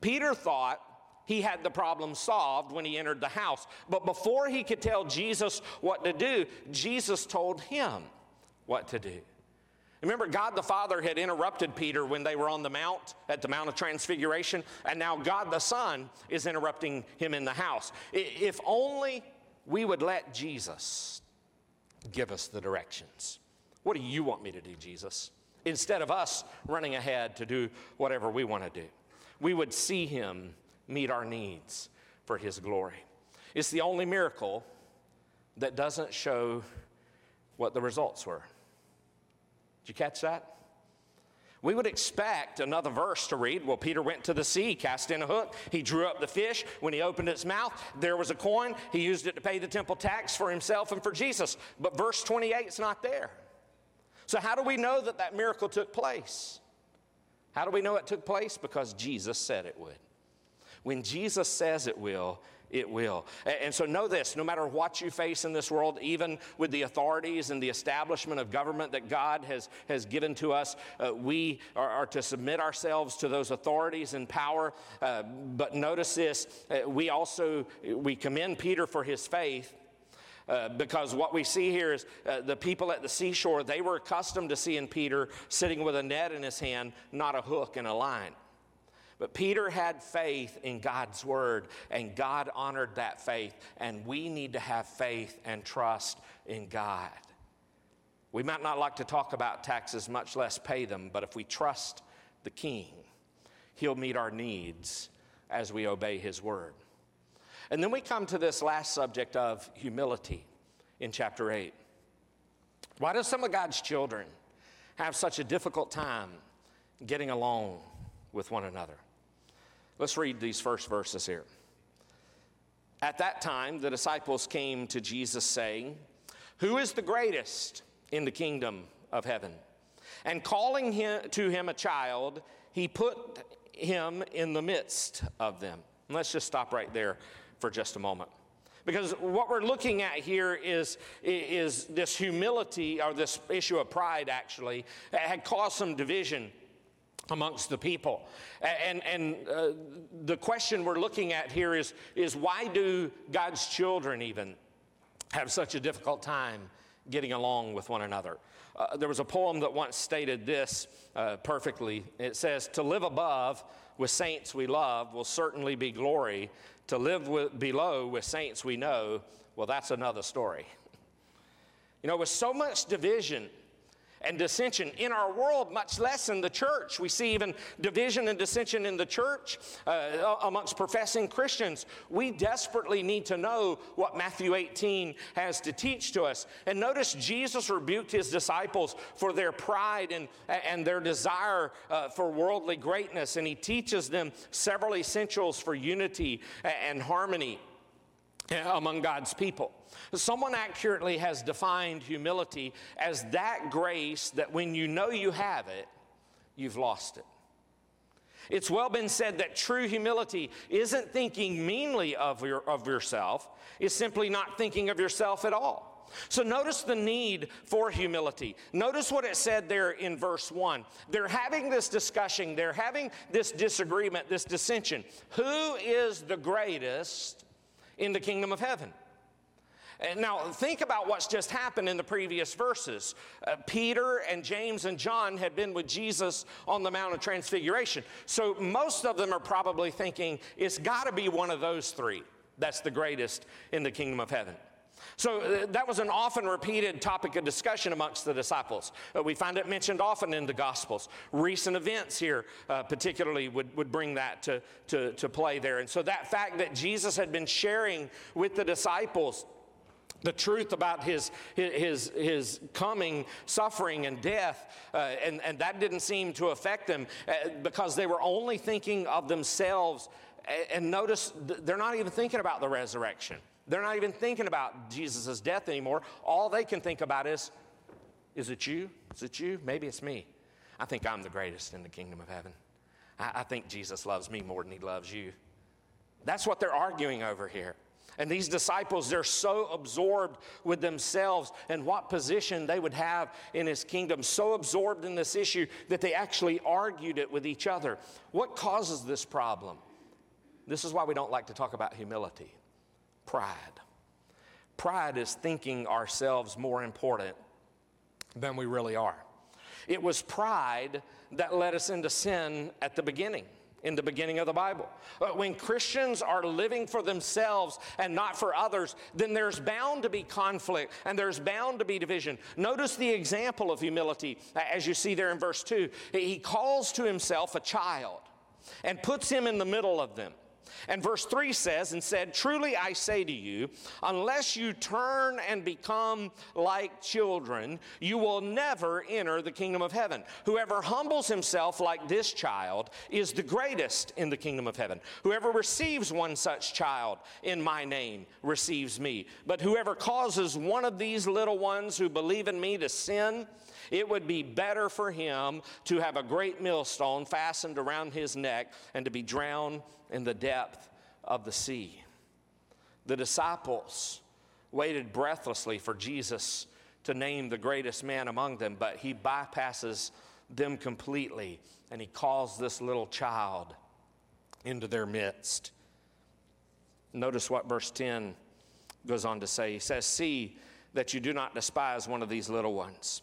Peter thought he had the problem solved when he entered the house. But before he could tell Jesus what to do, Jesus told him what to do. Remember, God the Father had interrupted Peter when they were on the Mount, at the Mount of Transfiguration, and now God the Son is interrupting him in the house. If only we would let Jesus give us the directions. What do you want me to do, Jesus? Instead of us running ahead to do whatever we want to do, we would see him meet our needs for his glory. It's the only miracle that doesn't show what the results were. Did you catch that? We would expect another verse to read. Well, Peter went to the sea, cast in a hook. He drew up the fish. When he opened its mouth, there was a coin. He used it to pay the temple tax for himself and for Jesus. But verse 28 is not there. So, how do we know that that miracle took place? How do we know it took place? Because Jesus said it would. When Jesus says it will, it will. And so know this no matter what you face in this world, even with the authorities and the establishment of government that God has, has given to us, uh, we are, are to submit ourselves to those authorities and power. Uh, but notice this uh, we also we commend Peter for his faith. Uh, because what we see here is uh, the people at the seashore, they were accustomed to seeing Peter sitting with a net in his hand, not a hook and a line. But Peter had faith in God's word, and God honored that faith. And we need to have faith and trust in God. We might not like to talk about taxes, much less pay them, but if we trust the King, He'll meet our needs as we obey His word. And then we come to this last subject of humility in chapter 8. Why do some of God's children have such a difficult time getting along with one another? Let's read these first verses here. At that time, the disciples came to Jesus saying, Who is the greatest in the kingdom of heaven? And calling him, to him a child, he put him in the midst of them. And let's just stop right there for just a moment. Because what we're looking at here is, is this humility, or this issue of pride actually, had caused some division amongst the people. And, and uh, the question we're looking at here is, is why do God's children even have such a difficult time getting along with one another? Uh, there was a poem that once stated this uh, perfectly. It says, To live above with saints we love will certainly be glory. To live with, below with saints we know, well, that's another story. You know, with so much division and dissension in our world, much less in the church. We see even division and dissension in the church uh, amongst professing Christians. We desperately need to know what Matthew 18 has to teach to us. And notice Jesus rebuked his disciples for their pride and, and their desire uh, for worldly greatness, and he teaches them several essentials for unity and harmony among God's people. Someone accurately has defined humility as that grace that when you know you have it, you've lost it. It's well been said that true humility isn't thinking meanly of, your, of yourself, it's simply not thinking of yourself at all. So notice the need for humility. Notice what it said there in verse 1. They're having this discussion, they're having this disagreement, this dissension. Who is the greatest in the kingdom of heaven? And now, think about what's just happened in the previous verses. Uh, Peter and James and John had been with Jesus on the Mount of Transfiguration. So, most of them are probably thinking it's got to be one of those three that's the greatest in the kingdom of heaven. So uh, that was an often repeated topic of discussion amongst the disciples. Uh, we find it mentioned often in the Gospels. Recent events here, uh, particularly, would, would bring that to, to, to play there. And so that fact that Jesus had been sharing with the disciples the truth about his, his, his coming suffering and death, uh, and, and that didn't seem to affect them uh, because they were only thinking of themselves. And notice, they're not even thinking about the resurrection. They're not even thinking about Jesus' death anymore. All they can think about is, is it you? Is it you? Maybe it's me. I think I'm the greatest in the kingdom of heaven. I, I think Jesus loves me more than he loves you. That's what they're arguing over here. And these disciples, they're so absorbed with themselves and what position they would have in his kingdom, so absorbed in this issue that they actually argued it with each other. What causes this problem? This is why we don't like to talk about humility pride. Pride is thinking ourselves more important than we really are. It was pride that led us into sin at the beginning in the beginning of the Bible. When Christians are living for themselves and not for others, then there's bound to be conflict and there's bound to be division. Notice the example of humility as you see there in verse 2. He calls to himself a child and puts him in the middle of them. And verse 3 says, And said, Truly I say to you, unless you turn and become like children, you will never enter the kingdom of heaven. Whoever humbles himself like this child is the greatest in the kingdom of heaven. Whoever receives one such child in my name receives me. But whoever causes one of these little ones who believe in me to sin, it would be better for him to have a great millstone fastened around his neck and to be drowned in the depth of the sea. The disciples waited breathlessly for Jesus to name the greatest man among them, but he bypasses them completely and he calls this little child into their midst. Notice what verse 10 goes on to say. He says, See that you do not despise one of these little ones.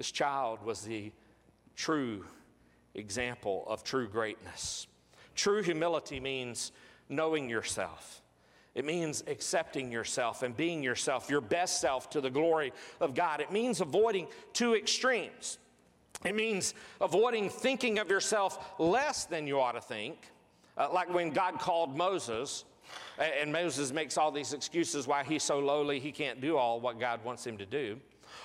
This child was the true example of true greatness. True humility means knowing yourself. It means accepting yourself and being yourself, your best self to the glory of God. It means avoiding two extremes. It means avoiding thinking of yourself less than you ought to think, uh, like when God called Moses, and Moses makes all these excuses why he's so lowly he can't do all what God wants him to do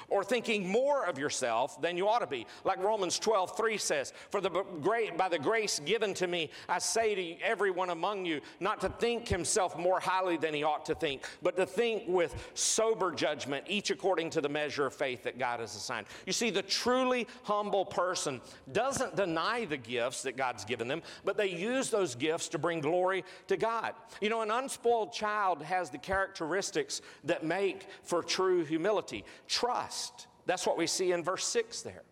or thinking more of yourself than you ought to be. Like Romans 12, 3 says, For the great, by the grace given to me, I say to everyone among you, not to think himself more highly than he ought to think, but to think with sober judgment, each according to the measure of faith that God has assigned. You see, the truly humble person doesn't deny the gifts that God's given them, but they use those gifts to bring glory to God. You know, an unspoiled child has the characteristics that make for true humility. Trust trust. That's what we see in verse 6 there.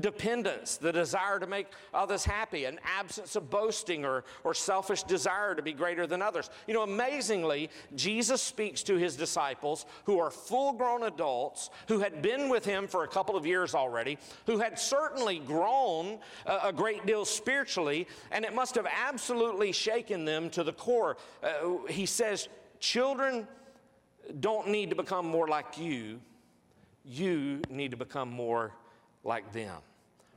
Dependence, the desire to make others happy, an absence of boasting or, or selfish desire to be greater than others. You know, amazingly, Jesus speaks to his disciples who are full grown adults who had been with him for a couple of years already, who had certainly grown a, a great deal spiritually, and it must have absolutely shaken them to the core. Uh, he says, Children don't need to become more like you you need to become more like them,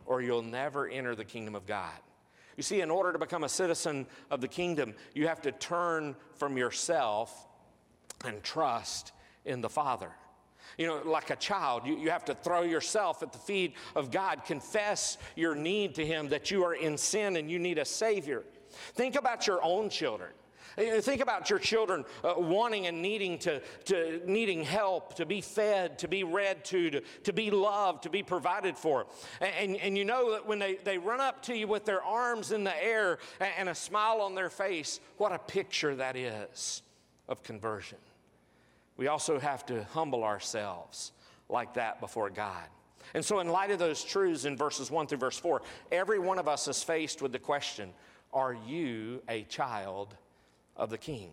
or you'll never enter the kingdom of God. You see, in order to become a citizen of the kingdom, you have to turn from yourself and trust in the Father. You know, like a child, you, you have to throw yourself at the feet of God, confess your need to Him, that you are in sin and you need a Savior. Think about your own children. Think about your children uh, wanting and needing to, to needing help, to be fed, to be read to, to, to be loved, to be provided for. And, and, and you know that when they, they run up to you with their arms in the air and, and a smile on their face, what a picture that is of conversion. We also have to humble ourselves like that before God. And so, in light of those truths in verses 1 through verse 4, every one of us is faced with the question Are you a child of the King?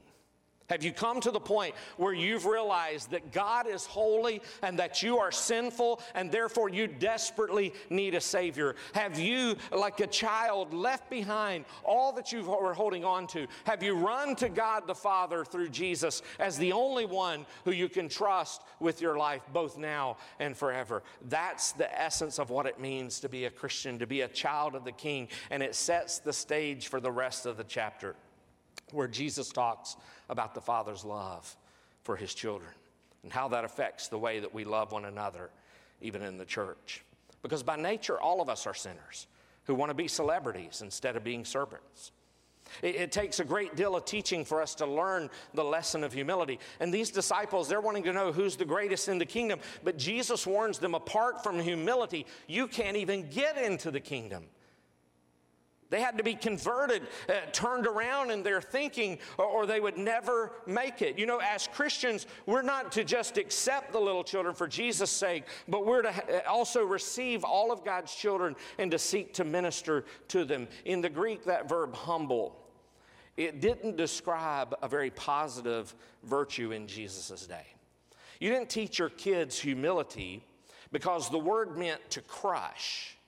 Have you come to the point where you've realized that God is holy and that you are sinful and therefore you desperately need a Savior? Have you, like a child, left behind all that you were holding on to? Have you run to God the Father through Jesus as the only one who you can trust with your life, both now and forever? That's the essence of what it means to be a Christian, to be a child of the King, and it sets the stage for the rest of the chapter where Jesus talks about the Father's love for his children and how that affects the way that we love one another, even in the church. Because by nature, all of us are sinners who want to be celebrities instead of being servants. It, it takes a great deal of teaching for us to learn the lesson of humility. And these disciples, they're wanting to know who's the greatest in the kingdom. But Jesus warns them apart from humility, you can't even get into the kingdom. They had to be converted, uh, turned around in their thinking, or, or, they would never make it. You know, as Christians, we're not to just accept the little children for Jesus' sake, but we're to ha- also receive all of God's children and to seek to minister to them. In the Greek, that verb humble, it didn't describe a very positive virtue in Jesus' day. You didn't teach your kids humility because the word meant to crush.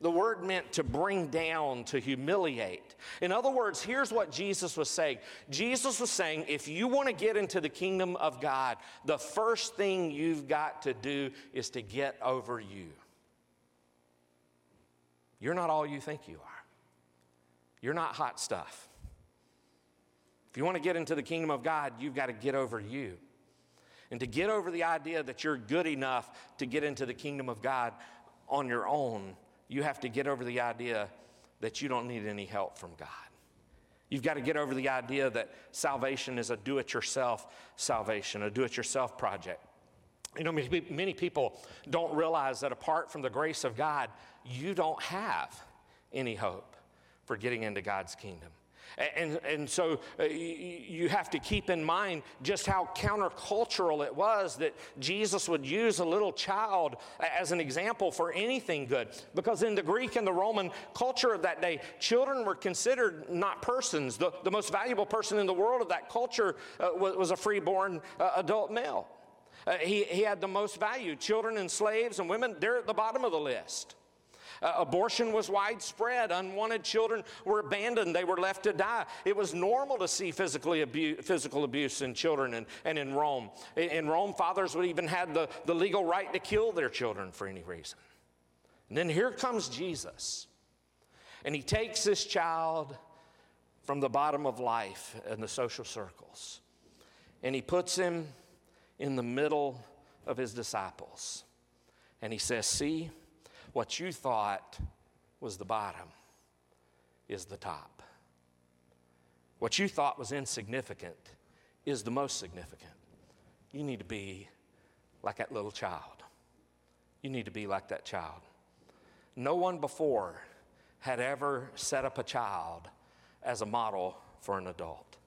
The word meant to bring down, to humiliate. In other words, here's what Jesus was saying Jesus was saying, if you want to get into the kingdom of God, the first thing you've got to do is to get over you. You're not all you think you are, you're not hot stuff. If you want to get into the kingdom of God, you've got to get over you. And to get over the idea that you're good enough to get into the kingdom of God on your own you have to get over the idea that you don't need any help from God. You've got to get over the idea that salvation is a do it yourself salvation, a do it yourself project. You know, many people don't realize that apart from the grace of God, you don't have any hope for getting into God's kingdom. And, and so uh, you have to keep in mind just how countercultural it was that Jesus would use a little child as an example for anything good. Because in the Greek and the Roman culture of that day, children were considered not persons. The, the most valuable person in the world of that culture uh, was, was, a freeborn uh, adult male. Uh, he, he had the most value. Children and slaves and women, they're at the bottom of the list. Uh, abortion was widespread. Unwanted children were abandoned. They were left to die. It was normal to see physically abu- physical abuse in children and, and in Rome. In, in Rome, fathers would even have the, the legal right to kill their children for any reason. And then here comes Jesus. And he takes this child from the bottom of life and the social circles. And he puts him in the middle of his disciples. And he says, See, what you thought was the bottom is the top. What you thought was insignificant is the most significant. You need to be like that little child. You need to be like that child. No one before had ever set up a child as a model for an adult.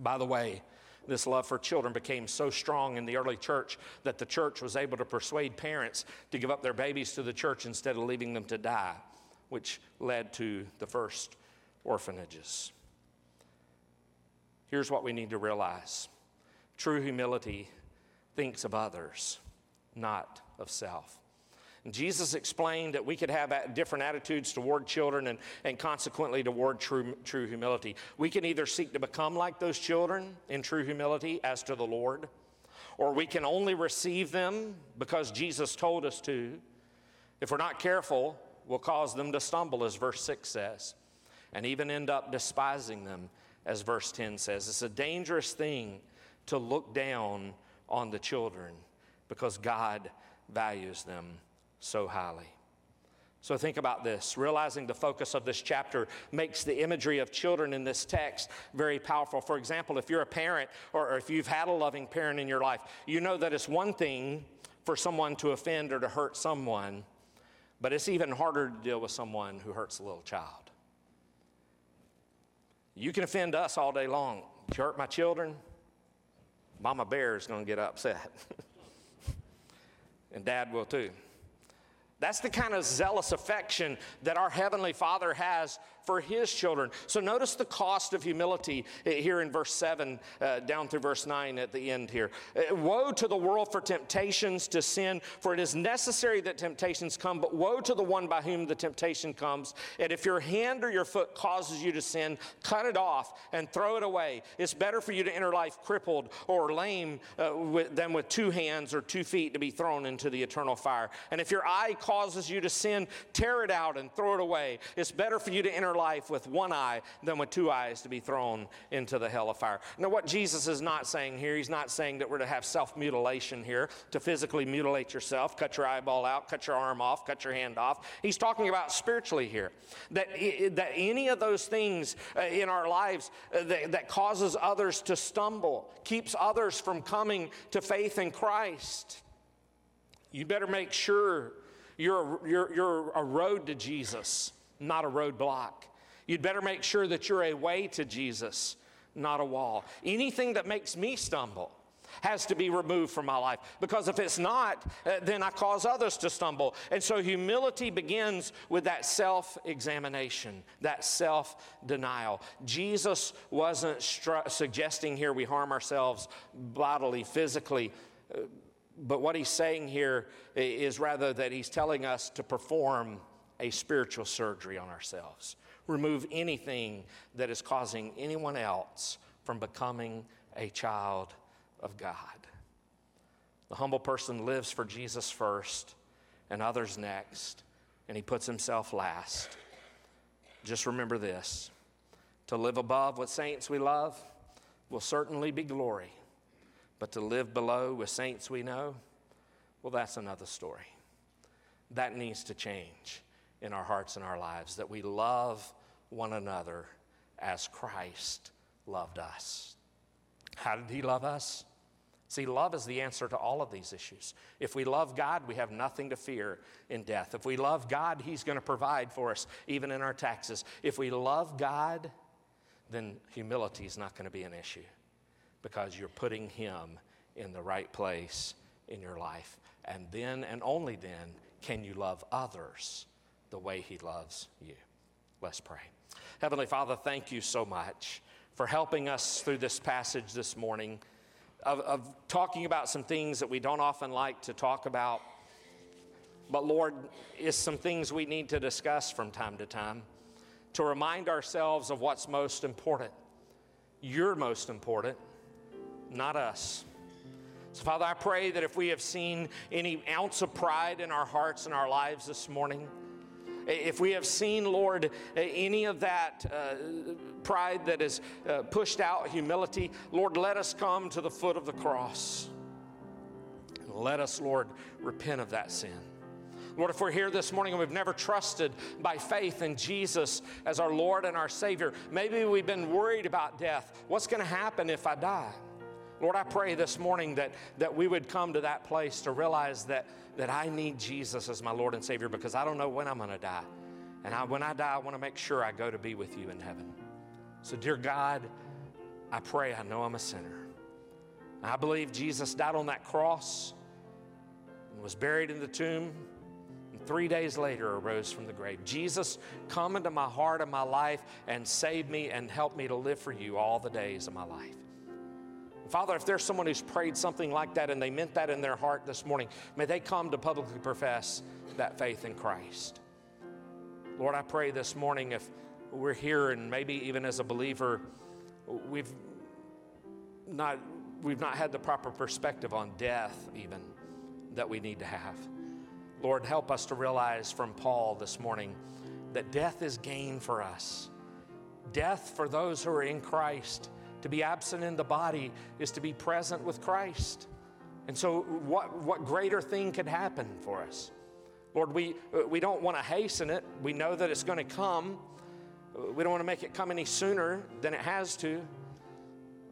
By the way, this love for children became so strong in the early church that the church was able to persuade parents to give up their babies to the church instead of leaving them to die, which led to the first orphanages. Here's what we need to realize true humility thinks of others, not of self. Jesus explained that we could have different attitudes toward children and, and consequently toward true, true humility. We can either seek to become like those children in true humility as to the Lord, or we can only receive them because Jesus told us to. If we're not careful, we'll cause them to stumble, as verse 6 says. and even end up despising them, as verse 10 says. It's a dangerous thing to look down on the children because God values them so highly. So think about this. Realizing the focus of this chapter makes the imagery of children in this text very powerful. For example, if you're a parent or if you've had a loving parent in your life, you know that it's one thing for someone to offend or to hurt someone, but it's even harder to deal with someone who hurts a little child. You can offend us all day long. You hurt my children, Mama Bear is going to get upset. <laughs> and Dad will too. That's the kind of zealous affection that our Heavenly Father has for His children. So notice the cost of humility eh, here in verse 7 uh, down through verse 9 at the end here. Uh, woe to the world for temptations to sin, for it is necessary that temptations come, but woe to the one by whom the temptation comes. And if your hand or your foot causes you to sin, cut it off and throw it away. It's better for you to enter life crippled or lame uh, with, than with two hands or two feet to be thrown into the eternal fire. And if your eye causes you to sin, tear it out and throw it away. It's better for you to enter life with one eye than with two eyes to be thrown into the hell of fire. Now, what Jesus is not saying here, he's not saying that we're to have self mutilation here, to physically mutilate yourself, cut your eyeball out, cut your arm off, cut your hand off. He's talking about spiritually here. That, that any of those things uh, in our lives uh, that, that causes others to stumble, keeps others from coming to faith in Christ, you better make sure you're, you're, you're a road to Jesus, not a roadblock. You'd better make sure that you're a way to Jesus, not a wall. Anything that makes me stumble has to be removed from my life because if it's not, uh, then I cause others to stumble. And so humility begins with that self examination, that self denial. Jesus wasn't stru- suggesting here we harm ourselves bodily, physically. Uh, but what he's saying here is rather that he's telling us to perform a spiritual surgery on ourselves. Remove anything that is causing anyone else from becoming a child of God. The humble person lives for Jesus first and others next, and he puts himself last. Just remember this to live above with saints we love will certainly be glory. But to live below with saints we know, well, that's another story. That needs to change in our hearts and our lives, that we love one another as Christ loved us. How did he love us? See, love is the answer to all of these issues. If we love God, we have nothing to fear in death. If we love God, He's going to provide for us, even in our taxes. If we love God, then humility is not going to be an issue because you're putting Him in the right place in your life. And then and only then can you love others the way He loves you. Let's pray. Heavenly Father, thank you so much for helping us through this passage this morning of, of talking about some things that we don't often like to talk about. But Lord, is some things we need to discuss from time to time to remind ourselves of what's most important. You're most important not us. So, Father, I pray that if we have seen any ounce of pride in our hearts and our lives this morning, if we have seen, Lord, any of that uh, pride that has uh, pushed out humility, Lord, let us come to the foot of the cross. Let us, Lord, repent of that sin. Lord, if we're here this morning and we've never trusted by faith in Jesus as our Lord and our Savior, maybe we've been worried about death. What's going to happen if I die? Lord, I pray this morning that, that we would come to that place to realize that, that I need Jesus as my Lord and Savior because I don't know when I'm going to die. And I, when I die, I want to make sure I go to be with you in heaven. So, dear God, I pray I know I'm a sinner. I believe Jesus died on that cross and was buried in the tomb. And three days later arose from the grave. Jesus, come into my heart and my life and save me and help me to live for you all the days of my life. Father, if there's someone who's prayed something like that and they meant that in their heart this morning, may they come to publicly profess that faith in Christ. Lord, I pray this morning if we're here and maybe even as a believer, we've not, we've not had the proper perspective on death, even that we need to have. Lord, help us to realize from Paul this morning that death is gain for us. Death for those who are in Christ. To be absent in the body is to be present with Christ. And so, what, what greater thing could happen for us? Lord, we, we don't want to hasten it. We know that it's going to come. We don't want to make it come any sooner than it has to.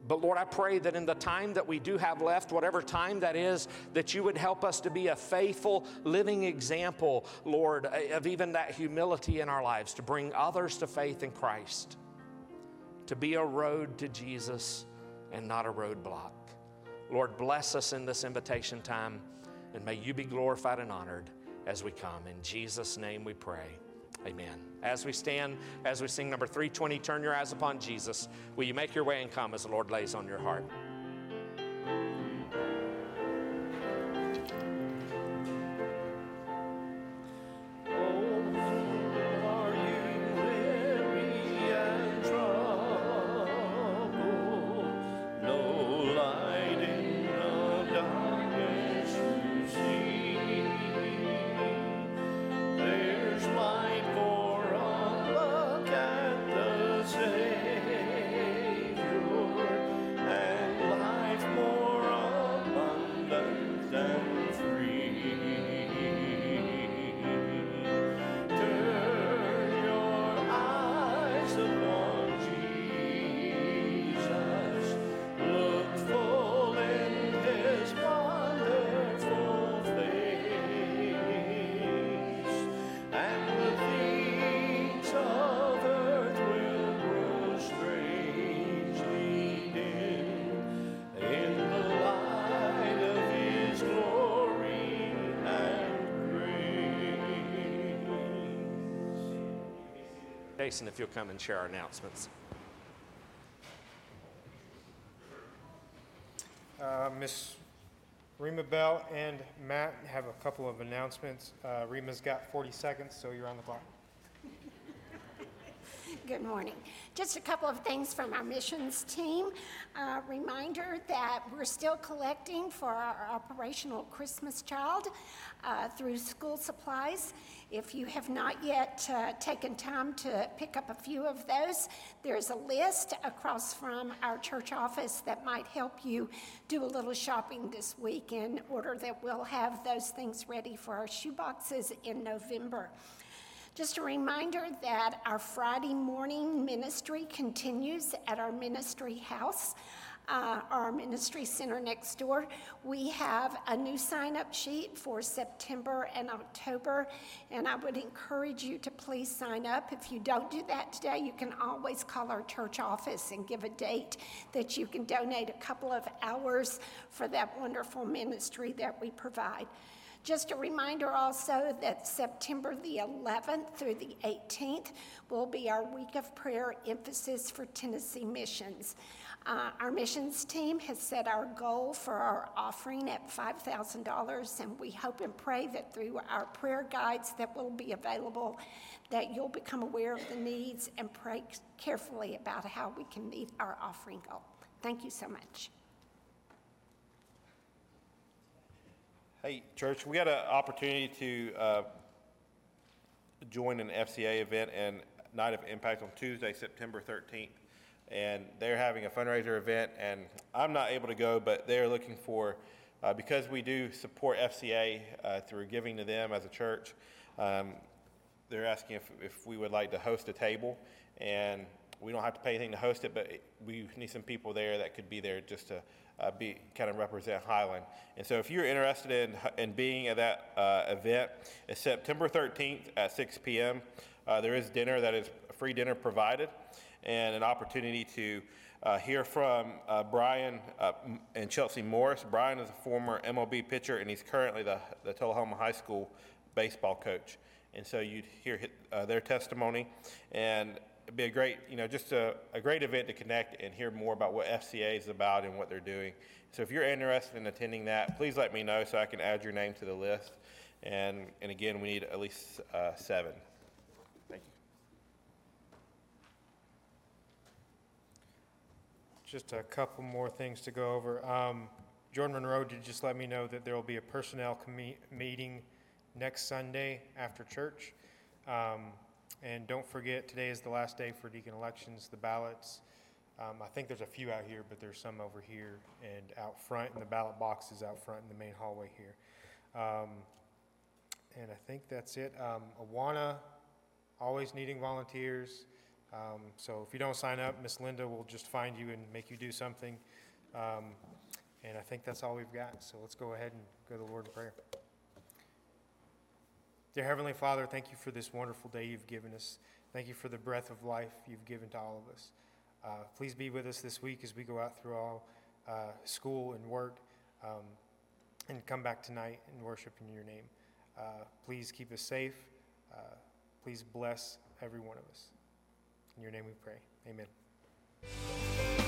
But Lord, I pray that in the time that we do have left, whatever time that is, that you would help us to be a faithful, living example, Lord, of even that humility in our lives, to bring others to faith in Christ, to be a road to Jesus and not a roadblock. Lord, bless us in this invitation time, and may you be glorified and honored as we come. In Jesus' name we pray. Amen. As we stand, as we sing number 320, turn your eyes upon Jesus. Will you make your way and come as the Lord lays on your heart? Jason, if you'll come and share our announcements. Uh, Miss Rima Bell and Matt have a couple of announcements. Uh, Rima's got 40 seconds, so you're on the clock. Good morning. Just a couple of things from our missions team. Uh, reminder that we're still collecting for our Operation Christmas Child uh, through school supplies. If you have not yet uh, taken time to pick up a few of those, there's a list across from our church office that might help you do a little shopping this week in order that we'll have those things ready for our shoe boxes in November. Just a reminder that our Friday morning ministry continues at our ministry house, uh, our ministry center next door. We have a new sign up sheet for September and October, and I would encourage you to please sign up. If you don't do that today, you can always call our church office and give a date that you can donate a couple of hours for that wonderful ministry that we provide. Just a reminder also that September the 11th through the 18th will be our week of prayer emphasis for Tennessee missions. Uh, our missions team has set our goal for our offering at $5,000, and we hope and pray that through our prayer guides that will be available, that you'll become aware of the needs and pray carefully about how we can meet our offering goal. Thank you so much. Hey, church, we had an opportunity to uh, join an FCA event and Night of Impact on Tuesday, September 13th. And they're having a fundraiser event, and I'm not able to go, but they're looking for, uh, because we do support FCA uh, through giving to them as a church, um, they're asking if, if we would like to host a table. And we don't have to pay anything to host it, but we need some people there that could be there just to uh, be kind of represent Highland. And so, if you're interested in, in being at that uh, event, it's September 13th at 6 p.m. Uh, there is dinner that is free dinner provided, and an opportunity to uh, hear from uh, Bryan uh, and Chelsea Morris. Bryan is a former MLB pitcher, and he's currently the, the Tullahoma High School baseball coach. And so you'd hear their testimony, and it'd be a great, you know, just a, a great event to connect and hear more about what FCA is about and what they're doing. So if you're interested in attending that, please let me know so I can add your name to the list. And, and again, we need at least uh, seven. Thank you. Just a couple more things to go over. Um, Jordan Monroe did just let me know that there will be a personnel commi- meeting next Sunday after church. Um, And don't forget, today is the last day for deacon elections, the ballots. Um, I think there's a few out here, but there's some over here and out front, and the ballot boxes out front in the main hallway here. Um, and I think that's it. Um, Awana, always needing volunteers. Um, so if you don't sign up, Miss Linda will just find you and make you do something. Um, and I think that's all we've got. So let's go ahead and go to the Lord in prayer. Dear Heavenly Father, thank you for this wonderful day you've given us. Thank you for the breath of life you've given to all of us. Uh, please be with us this week as we go out through all uh, school and work um, and come back tonight and worship in your name. Uh, please keep us safe. Uh, please bless every one of us. In your name we pray. Amen.